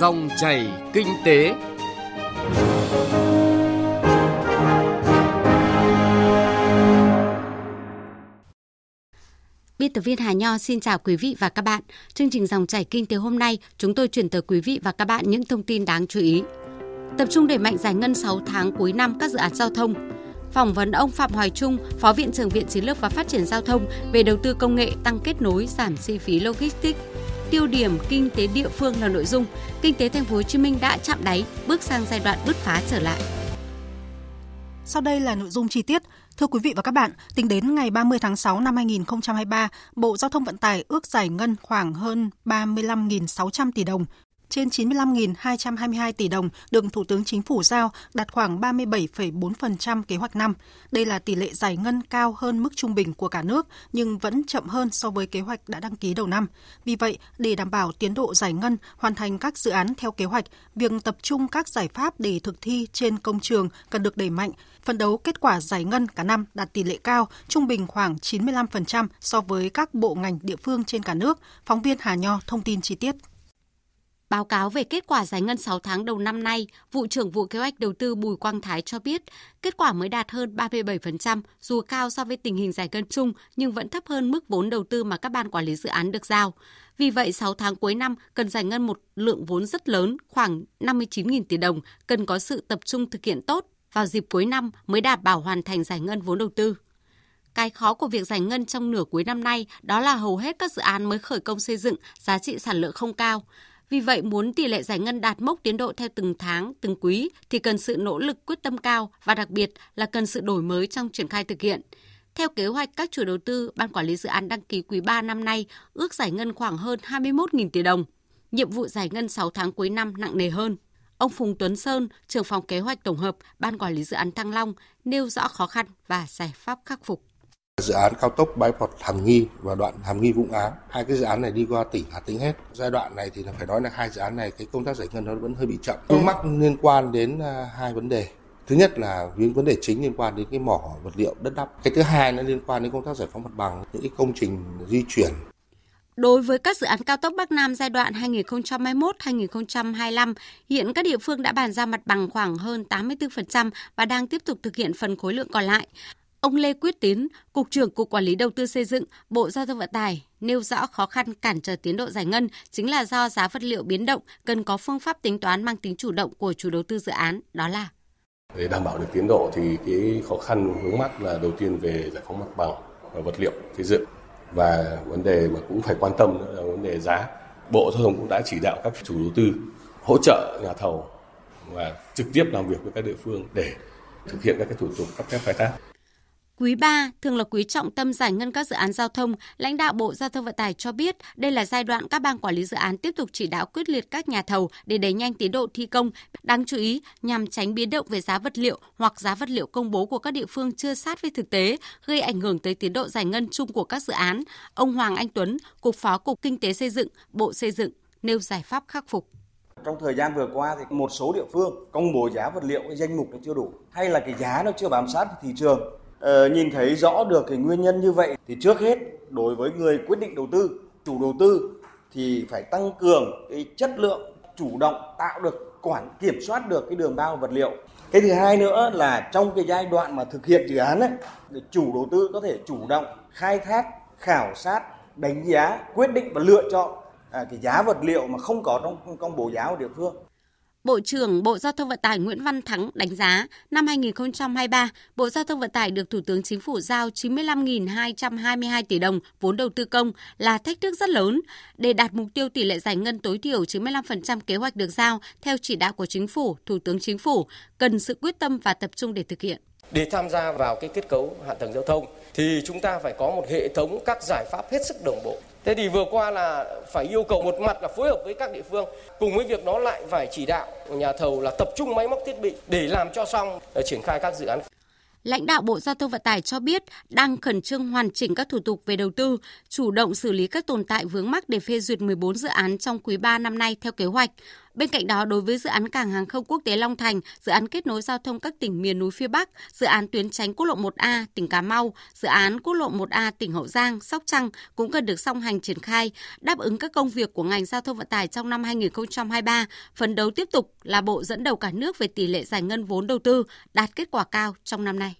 Dòng chảy kinh tế. Biên tập viên Hà Nho xin chào quý vị và các bạn. Chương trình dòng chảy kinh tế hôm nay, chúng tôi chuyển tới quý vị và các bạn những thông tin đáng chú ý. Tập trung đẩy mạnh giải ngân 6 tháng cuối năm các dự án giao thông. Phỏng vấn ông Phạm Hoài Trung, Phó Viện trưởng Viện Chiến lược và Phát triển Giao thông về đầu tư công nghệ tăng kết nối giảm chi phí logistics tiêu điểm kinh tế địa phương là nội dung, kinh tế thành phố Hồ Chí Minh đã chạm đáy, bước sang giai đoạn bứt phá trở lại. Sau đây là nội dung chi tiết. Thưa quý vị và các bạn, tính đến ngày 30 tháng 6 năm 2023, Bộ Giao thông Vận tải ước giải ngân khoảng hơn 35.600 tỷ đồng, trên 95.222 tỷ đồng được Thủ tướng Chính phủ giao, đạt khoảng 37,4% kế hoạch năm. Đây là tỷ lệ giải ngân cao hơn mức trung bình của cả nước, nhưng vẫn chậm hơn so với kế hoạch đã đăng ký đầu năm. Vì vậy, để đảm bảo tiến độ giải ngân, hoàn thành các dự án theo kế hoạch, việc tập trung các giải pháp để thực thi trên công trường cần được đẩy mạnh, phấn đấu kết quả giải ngân cả năm đạt tỷ lệ cao, trung bình khoảng 95% so với các bộ ngành địa phương trên cả nước. Phóng viên Hà Nho thông tin chi tiết. Báo cáo về kết quả giải ngân 6 tháng đầu năm nay, vụ trưởng vụ kế hoạch đầu tư Bùi Quang Thái cho biết, kết quả mới đạt hơn 37%, dù cao so với tình hình giải ngân chung nhưng vẫn thấp hơn mức vốn đầu tư mà các ban quản lý dự án được giao. Vì vậy, 6 tháng cuối năm cần giải ngân một lượng vốn rất lớn, khoảng 59.000 tỷ đồng, cần có sự tập trung thực hiện tốt vào dịp cuối năm mới đảm bảo hoàn thành giải ngân vốn đầu tư. Cái khó của việc giải ngân trong nửa cuối năm nay đó là hầu hết các dự án mới khởi công xây dựng, giá trị sản lượng không cao. Vì vậy, muốn tỷ lệ giải ngân đạt mốc tiến độ theo từng tháng, từng quý thì cần sự nỗ lực quyết tâm cao và đặc biệt là cần sự đổi mới trong triển khai thực hiện. Theo kế hoạch, các chủ đầu tư, ban quản lý dự án đăng ký quý 3 năm nay ước giải ngân khoảng hơn 21.000 tỷ đồng. Nhiệm vụ giải ngân 6 tháng cuối năm nặng nề hơn. Ông Phùng Tuấn Sơn, trưởng phòng kế hoạch tổng hợp, ban quản lý dự án Thăng Long nêu rõ khó khăn và giải pháp khắc phục. Dự án cao tốc bãi Bọt Hàm Nghi và đoạn Hàm Nghi Vũng Áng, hai cái dự án này đi qua tỉnh Hà Tĩnh hết. Giai đoạn này thì phải nói là hai dự án này cái công tác giải ngân nó vẫn hơi bị chậm. Vướng mắc liên quan đến à, hai vấn đề. Thứ nhất là những vấn đề chính liên quan đến cái mỏ vật liệu đất đắp. Cái thứ hai nó liên quan đến công tác giải phóng mặt bằng, những cái công trình di chuyển Đối với các dự án cao tốc Bắc Nam giai đoạn 2021-2025, hiện các địa phương đã bàn giao mặt bằng khoảng hơn 84% và đang tiếp tục thực hiện phần khối lượng còn lại. Ông Lê Quyết Tiến, Cục trưởng Cục Quản lý Đầu tư xây dựng, Bộ Giao thông Vận tải nêu rõ khó khăn cản trở tiến độ giải ngân chính là do giá vật liệu biến động, cần có phương pháp tính toán mang tính chủ động của chủ đầu tư dự án, đó là để đảm bảo được tiến độ thì cái khó khăn hướng mắt là đầu tiên về giải phóng mặt bằng và vật liệu xây dựng và vấn đề mà cũng phải quan tâm nữa là vấn đề giá. Bộ Giao thông cũng đã chỉ đạo các chủ đầu tư hỗ trợ nhà thầu và trực tiếp làm việc với các địa phương để thực hiện các cái thủ tục cấp phép khai thác. Quý 3 thường là quý trọng tâm giải ngân các dự án giao thông, lãnh đạo Bộ Giao thông Vận tải cho biết đây là giai đoạn các ban quản lý dự án tiếp tục chỉ đạo quyết liệt các nhà thầu để đẩy nhanh tiến độ thi công. Đáng chú ý, nhằm tránh biến động về giá vật liệu hoặc giá vật liệu công bố của các địa phương chưa sát với thực tế, gây ảnh hưởng tới tiến độ giải ngân chung của các dự án. Ông Hoàng Anh Tuấn, Cục Phó Cục Kinh tế Xây dựng, Bộ Xây dựng, nêu giải pháp khắc phục. Trong thời gian vừa qua thì một số địa phương công bố giá vật liệu cái danh mục nó chưa đủ hay là cái giá nó chưa bám sát thị trường ờ, nhìn thấy rõ được cái nguyên nhân như vậy thì trước hết đối với người quyết định đầu tư chủ đầu tư thì phải tăng cường cái chất lượng chủ động tạo được quản kiểm soát được cái đường bao vật liệu. Cái thứ hai nữa là trong cái giai đoạn mà thực hiện dự án ấy, thì chủ đầu tư có thể chủ động khai thác khảo sát đánh giá quyết định và lựa chọn à, cái giá vật liệu mà không có trong công bố giá của địa phương. Bộ trưởng Bộ Giao thông Vận tải Nguyễn Văn Thắng đánh giá năm 2023, Bộ Giao thông Vận tải được Thủ tướng Chính phủ giao 95.222 tỷ đồng vốn đầu tư công là thách thức rất lớn. Để đạt mục tiêu tỷ lệ giải ngân tối thiểu 95% kế hoạch được giao theo chỉ đạo của Chính phủ, Thủ tướng Chính phủ, cần sự quyết tâm và tập trung để thực hiện. Để tham gia vào cái kết cấu hạ tầng giao thông thì chúng ta phải có một hệ thống các giải pháp hết sức đồng bộ Thế thì vừa qua là phải yêu cầu một mặt là phối hợp với các địa phương, cùng với việc đó lại phải chỉ đạo nhà thầu là tập trung máy móc thiết bị để làm cho xong để triển khai các dự án. Lãnh đạo Bộ Giao thông Vận tải cho biết đang khẩn trương hoàn chỉnh các thủ tục về đầu tư, chủ động xử lý các tồn tại vướng mắc để phê duyệt 14 dự án trong quý 3 năm nay theo kế hoạch. Bên cạnh đó, đối với dự án cảng hàng không quốc tế Long Thành, dự án kết nối giao thông các tỉnh miền núi phía Bắc, dự án tuyến tránh quốc lộ 1A tỉnh Cà Mau, dự án quốc lộ 1A tỉnh Hậu Giang, Sóc Trăng cũng cần được song hành triển khai, đáp ứng các công việc của ngành giao thông vận tải trong năm 2023, phấn đấu tiếp tục là bộ dẫn đầu cả nước về tỷ lệ giải ngân vốn đầu tư, đạt kết quả cao trong năm nay.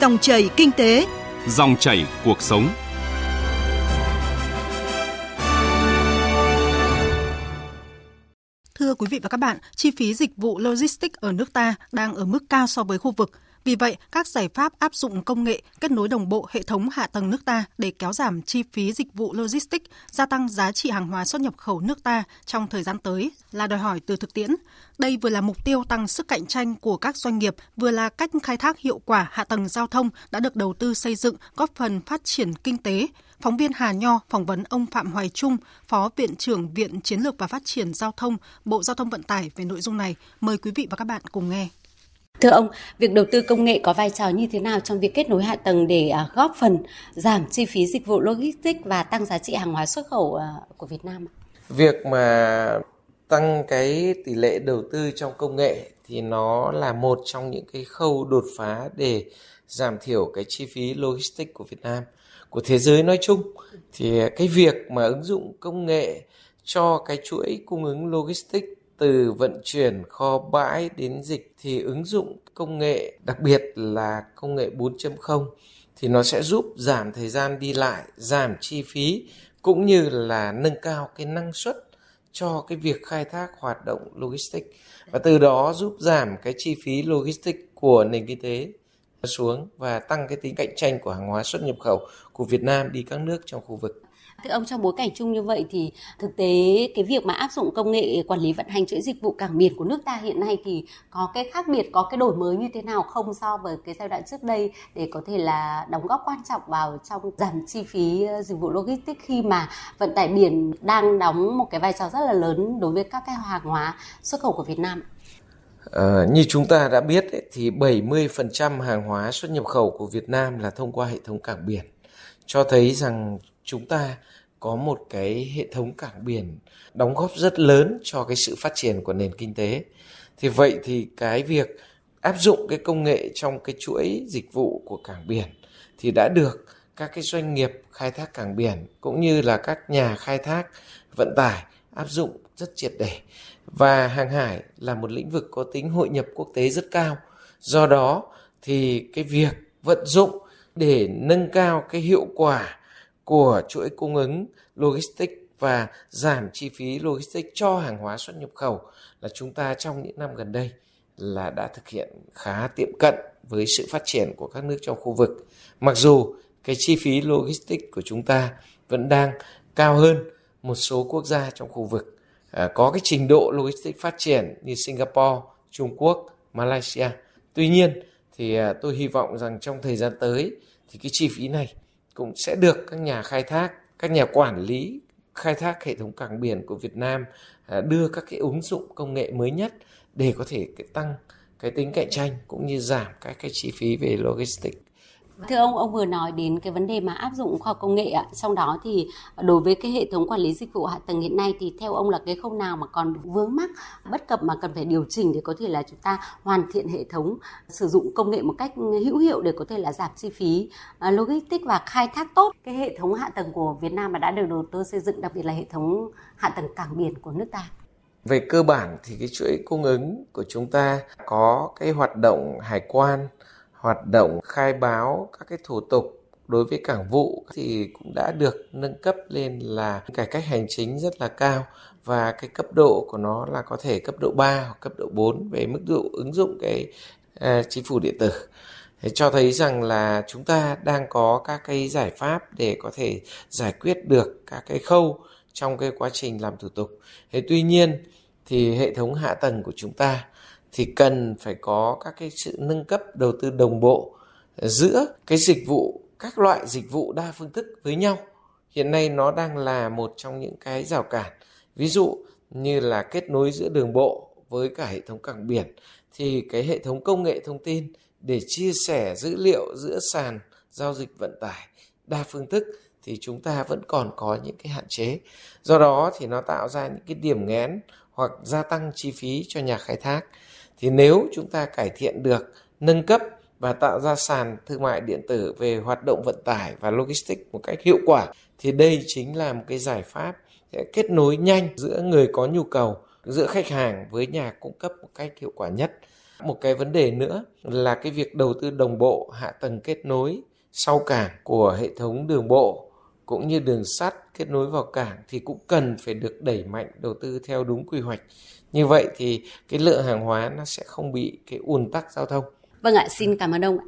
Dòng chảy kinh tế, Dòng chảy cuộc sống. Thưa quý vị và các bạn, chi phí dịch vụ logistics ở nước ta đang ở mức cao so với khu vực. Vì vậy, các giải pháp áp dụng công nghệ kết nối đồng bộ hệ thống hạ tầng nước ta để kéo giảm chi phí dịch vụ logistics, gia tăng giá trị hàng hóa xuất nhập khẩu nước ta trong thời gian tới là đòi hỏi từ thực tiễn. Đây vừa là mục tiêu tăng sức cạnh tranh của các doanh nghiệp, vừa là cách khai thác hiệu quả hạ tầng giao thông đã được đầu tư xây dựng, góp phần phát triển kinh tế. Phóng viên Hà Nho phỏng vấn ông Phạm Hoài Trung, Phó Viện trưởng Viện Chiến lược và Phát triển Giao thông, Bộ Giao thông Vận tải về nội dung này. Mời quý vị và các bạn cùng nghe. Thưa ông, việc đầu tư công nghệ có vai trò như thế nào trong việc kết nối hạ tầng để à, góp phần giảm chi phí dịch vụ logistics và tăng giá trị hàng hóa xuất khẩu à, của Việt Nam? Việc mà tăng cái tỷ lệ đầu tư trong công nghệ thì nó là một trong những cái khâu đột phá để giảm thiểu cái chi phí logistics của Việt Nam, của thế giới nói chung. Thì cái việc mà ứng dụng công nghệ cho cái chuỗi cung ứng logistics từ vận chuyển kho bãi đến dịch thì ứng dụng công nghệ đặc biệt là công nghệ 4.0 thì nó sẽ giúp giảm thời gian đi lại, giảm chi phí cũng như là nâng cao cái năng suất cho cái việc khai thác hoạt động logistics và từ đó giúp giảm cái chi phí logistics của nền kinh tế xuống và tăng cái tính cạnh tranh của hàng hóa xuất nhập khẩu của Việt Nam đi các nước trong khu vực. Thưa ông, trong bối cảnh chung như vậy thì thực tế cái việc mà áp dụng công nghệ quản lý vận hành chuỗi dịch vụ cảng biển của nước ta hiện nay thì có cái khác biệt, có cái đổi mới như thế nào không so với cái giai đoạn trước đây để có thể là đóng góp quan trọng vào trong giảm chi phí ờ, dịch vụ logistics khi mà vận tải biển đang đóng một cái vai trò rất là lớn đối với các cái hàng hóa xuất khẩu của Việt Nam? À, như chúng ta đã biết ấy, thì 70% hàng hóa xuất nhập khẩu của Việt Nam là thông qua hệ thống cảng biển cho thấy rằng chúng ta có một cái hệ thống cảng biển đóng góp rất lớn cho cái sự phát triển của nền kinh tế. Thì vậy thì cái việc áp dụng cái công nghệ trong cái chuỗi dịch vụ của cảng biển thì đã được các cái doanh nghiệp khai thác cảng biển cũng như là các nhà khai thác, vận tải áp dụng rất triệt để và hàng hải là một lĩnh vực có tính hội nhập quốc tế rất cao do đó thì cái việc vận dụng để nâng cao cái hiệu quả của chuỗi cung ứng logistics và giảm chi phí logistics cho hàng hóa xuất nhập khẩu là chúng ta trong những năm gần đây là đã thực hiện khá tiệm cận với sự phát triển của các nước trong khu vực. Mặc dù cái chi phí logistics của chúng ta vẫn đang cao hơn một số quốc gia trong khu vực à, có cái trình độ logistics phát triển như Singapore, Trung Quốc, Malaysia. Tuy nhiên thì à, tôi hy vọng rằng trong thời gian tới thì cái chi phí này cũng sẽ được các nhà khai thác, các nhà quản lý khai thác hệ thống cảng biển của Việt Nam à, đưa các cái ứng dụng công nghệ mới nhất để có thể tăng cái tính cạnh tranh cũng như giảm các cái chi phí về logistics. Vâng. Thưa ông, ông vừa nói đến cái vấn đề mà áp dụng khoa học công nghệ ạ. Trong đó thì đối với cái hệ thống quản lý dịch vụ hạ tầng hiện nay thì theo ông là cái khâu nào mà còn vướng mắc, bất cập mà cần phải điều chỉnh để có thể là chúng ta hoàn thiện hệ thống sử dụng công nghệ một cách hữu hiệu để có thể là giảm chi phí à, logistics và khai thác tốt cái hệ thống hạ tầng của Việt Nam mà đã được đầu tư xây dựng, đặc biệt là hệ thống hạ tầng cảng biển của nước ta. Về cơ bản thì cái chuỗi cung ứng của chúng ta có cái hoạt động hải quan hoạt động khai báo các cái thủ tục đối với cảng vụ thì cũng đã được nâng cấp lên là cải cách hành chính rất là cao và cái cấp độ của nó là có thể cấp độ 3 hoặc cấp độ 4 về mức độ ứng dụng cái uh, chính phủ điện tử. Thế cho thấy rằng là chúng ta đang có các cái giải pháp để có thể giải quyết được các cái khâu trong cái quá trình làm thủ tục. Thế tuy nhiên thì hệ thống hạ tầng của chúng ta thì cần phải có các cái sự nâng cấp đầu tư đồng bộ giữa cái dịch vụ, các loại dịch vụ đa phương thức với nhau hiện nay nó đang là một trong những cái rào cản ví dụ như là kết nối giữa đường bộ với cả hệ thống cảng biển, thì cái hệ thống công nghệ thông tin để chia sẻ dữ liệu giữa sàn giao dịch vận tải đa phương thức thì chúng ta vẫn còn có những cái hạn chế. Do đó thì nó tạo ra những cái điểm nghẽn hoặc gia tăng chi phí cho nhà khai thác. Thì nếu chúng ta cải thiện được, nâng cấp và tạo ra sàn thương mại điện tử về hoạt động vận tải và logistics một cách hiệu quả thì đây chính là một cái giải pháp sẽ kết nối nhanh giữa người có nhu cầu giữa khách hàng với nhà cung cấp một cách hiệu quả nhất. Một cái vấn đề nữa là cái việc đầu tư đồng bộ hạ tầng kết nối sau cảng của hệ thống đường bộ cũng như đường sắt kết nối vào cảng thì cũng cần phải được đẩy mạnh đầu tư theo đúng quy hoạch. Như vậy thì cái lượng hàng hóa nó sẽ không bị cái ùn tắc giao thông. Vâng ạ, xin cảm ơn ông.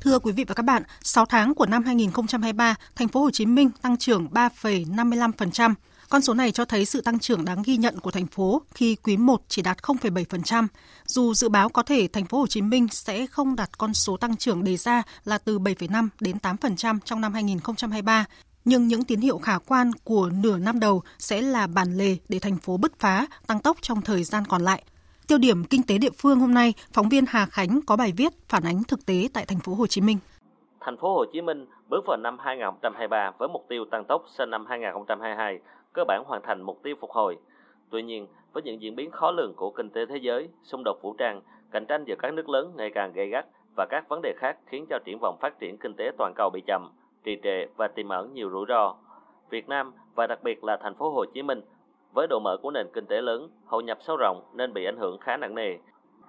Thưa quý vị và các bạn, 6 tháng của năm 2023, thành phố Hồ Chí Minh tăng trưởng 3,55%. Con số này cho thấy sự tăng trưởng đáng ghi nhận của thành phố khi quý 1 chỉ đạt 0,7%. Dù dự báo có thể thành phố Hồ Chí Minh sẽ không đạt con số tăng trưởng đề ra là từ 7,5 đến 8% trong năm 2023, nhưng những tín hiệu khả quan của nửa năm đầu sẽ là bản lề để thành phố bứt phá, tăng tốc trong thời gian còn lại. Tiêu điểm kinh tế địa phương hôm nay, phóng viên Hà Khánh có bài viết phản ánh thực tế tại thành phố Hồ Chí Minh. Thành phố Hồ Chí Minh bước vào năm 2023 với mục tiêu tăng tốc sang năm 2022, cơ bản hoàn thành mục tiêu phục hồi. Tuy nhiên, với những diễn biến khó lường của kinh tế thế giới, xung đột vũ trang, cạnh tranh giữa các nước lớn ngày càng gay gắt và các vấn đề khác khiến cho triển vọng phát triển kinh tế toàn cầu bị chậm, trì trệ và tiềm ẩn nhiều rủi ro. Việt Nam và đặc biệt là thành phố Hồ Chí Minh với độ mở của nền kinh tế lớn, hội nhập sâu rộng nên bị ảnh hưởng khá nặng nề.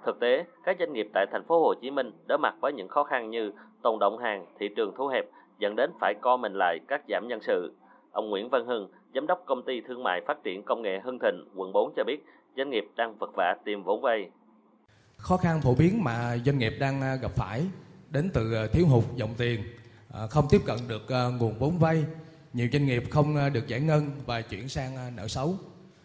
Thực tế, các doanh nghiệp tại thành phố Hồ Chí Minh đối mặt với những khó khăn như tồn động hàng, thị trường thu hẹp dẫn đến phải co mình lại các giảm nhân sự. Ông Nguyễn Văn Hưng, giám đốc công ty thương mại phát triển công nghệ Hưng Thịnh, quận 4 cho biết, doanh nghiệp đang vật vả tìm vốn vay. Khó khăn phổ biến mà doanh nghiệp đang à, gặp phải đến từ à, thiếu hụt dòng tiền, à, không tiếp cận được nguồn vốn vay, nhiều doanh nghiệp không được giải ngân và chuyển sang nợ xấu.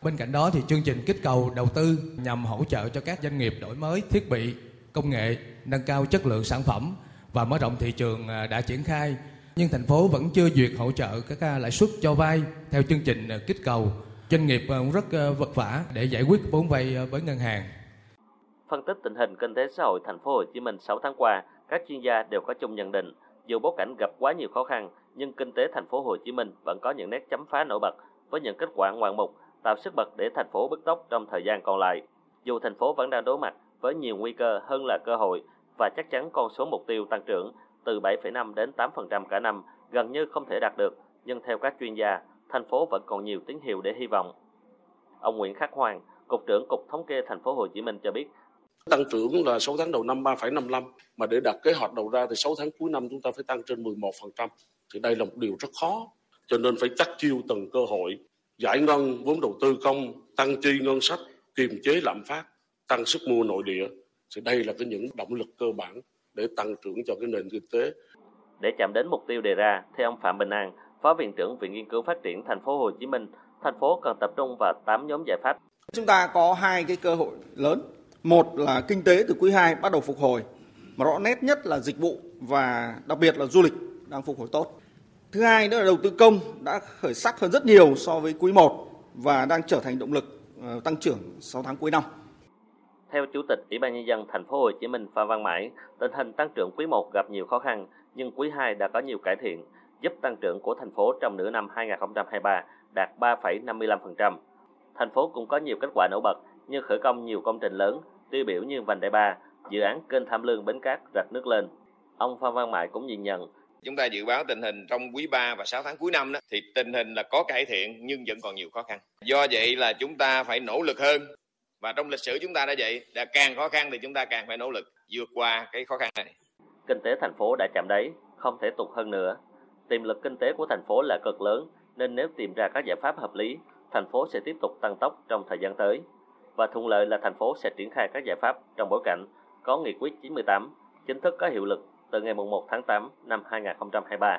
Bên cạnh đó thì chương trình kích cầu đầu tư nhằm hỗ trợ cho các doanh nghiệp đổi mới thiết bị, công nghệ, nâng cao chất lượng sản phẩm và mở rộng thị trường đã triển khai. Nhưng thành phố vẫn chưa duyệt hỗ trợ các à, lãi suất cho vay theo chương trình à, kích cầu. Doanh nghiệp à, cũng rất vất vả để giải quyết vốn vay với ngân hàng. Phân tích tình hình kinh tế xã hội thành phố Hồ Chí Minh 6 tháng qua, các chuyên gia đều có chung nhận định, dù bối cảnh gặp quá nhiều khó khăn, nhưng kinh tế thành phố Hồ Chí Minh vẫn có những nét chấm phá nổi bật với những kết quả ngoạn mục tạo sức bật để thành phố bứt tốc trong thời gian còn lại. Dù thành phố vẫn đang đối mặt với nhiều nguy cơ hơn là cơ hội và chắc chắn con số mục tiêu tăng trưởng từ 7,5 đến 8% cả năm gần như không thể đạt được, nhưng theo các chuyên gia, thành phố vẫn còn nhiều tín hiệu để hy vọng. Ông Nguyễn Khắc Hoàng, cục trưởng cục thống kê thành phố Hồ Chí Minh cho biết, tăng trưởng là 6 tháng đầu năm 3,55 mà để đạt kế hoạch đầu ra thì 6 tháng cuối năm chúng ta phải tăng trên 11%. Thì đây là một điều rất khó. Cho nên phải chắc chiêu từng cơ hội giải ngân vốn đầu tư công, tăng chi ngân sách, kiềm chế lạm phát, tăng sức mua nội địa. Thì đây là cái những động lực cơ bản để tăng trưởng cho cái nền kinh tế. Để chạm đến mục tiêu đề ra, theo ông Phạm Bình An, Phó Viện trưởng Viện Nghiên cứu Phát triển Thành phố Hồ Chí Minh, thành phố cần tập trung vào 8 nhóm giải pháp. Chúng ta có hai cái cơ hội lớn. Một là kinh tế từ quý 2 bắt đầu phục hồi, mà rõ nét nhất là dịch vụ và đặc biệt là du lịch đang phục hồi tốt. Thứ hai nữa là đầu tư công đã khởi sắc hơn rất nhiều so với quý 1 và đang trở thành động lực ờ, tăng trưởng 6 tháng cuối năm. Theo Chủ tịch Ủy ban nhân dân thành phố Hồ Chí Minh Phan Văn Mãi, tình hình tăng trưởng quý 1 gặp nhiều khó khăn nhưng quý 2 đã có nhiều cải thiện, giúp tăng trưởng của thành phố trong nửa năm 2023 đạt 3,55%. Thành phố cũng có nhiều kết quả nổi bật như khởi công nhiều công trình lớn, tiêu biểu như vành đai 3, dự án kênh Tham Lương Bến Cát rạch nước lên. Ông Phan Văn Mãi cũng nhìn nhận Chúng ta dự báo tình hình trong quý 3 và 6 tháng cuối năm đó, thì tình hình là có cải thiện nhưng vẫn còn nhiều khó khăn. Do vậy là chúng ta phải nỗ lực hơn và trong lịch sử chúng ta đã vậy, là càng khó khăn thì chúng ta càng phải nỗ lực vượt qua cái khó khăn này. Kinh tế thành phố đã chạm đáy, không thể tụt hơn nữa. Tiềm lực kinh tế của thành phố là cực lớn, nên nếu tìm ra các giải pháp hợp lý, thành phố sẽ tiếp tục tăng tốc trong thời gian tới. Và thuận lợi là thành phố sẽ triển khai các giải pháp trong bối cảnh có nghị quyết 98 chính thức có hiệu lực từ ngày 1 tháng 8 năm 2023.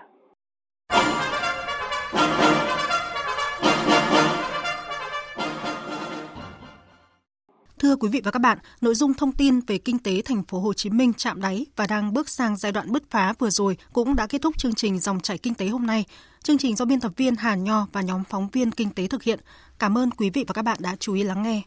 Thưa quý vị và các bạn, nội dung thông tin về kinh tế thành phố Hồ Chí Minh chạm đáy và đang bước sang giai đoạn bứt phá vừa rồi cũng đã kết thúc chương trình dòng chảy kinh tế hôm nay. Chương trình do biên tập viên Hà Nho và nhóm phóng viên kinh tế thực hiện. Cảm ơn quý vị và các bạn đã chú ý lắng nghe.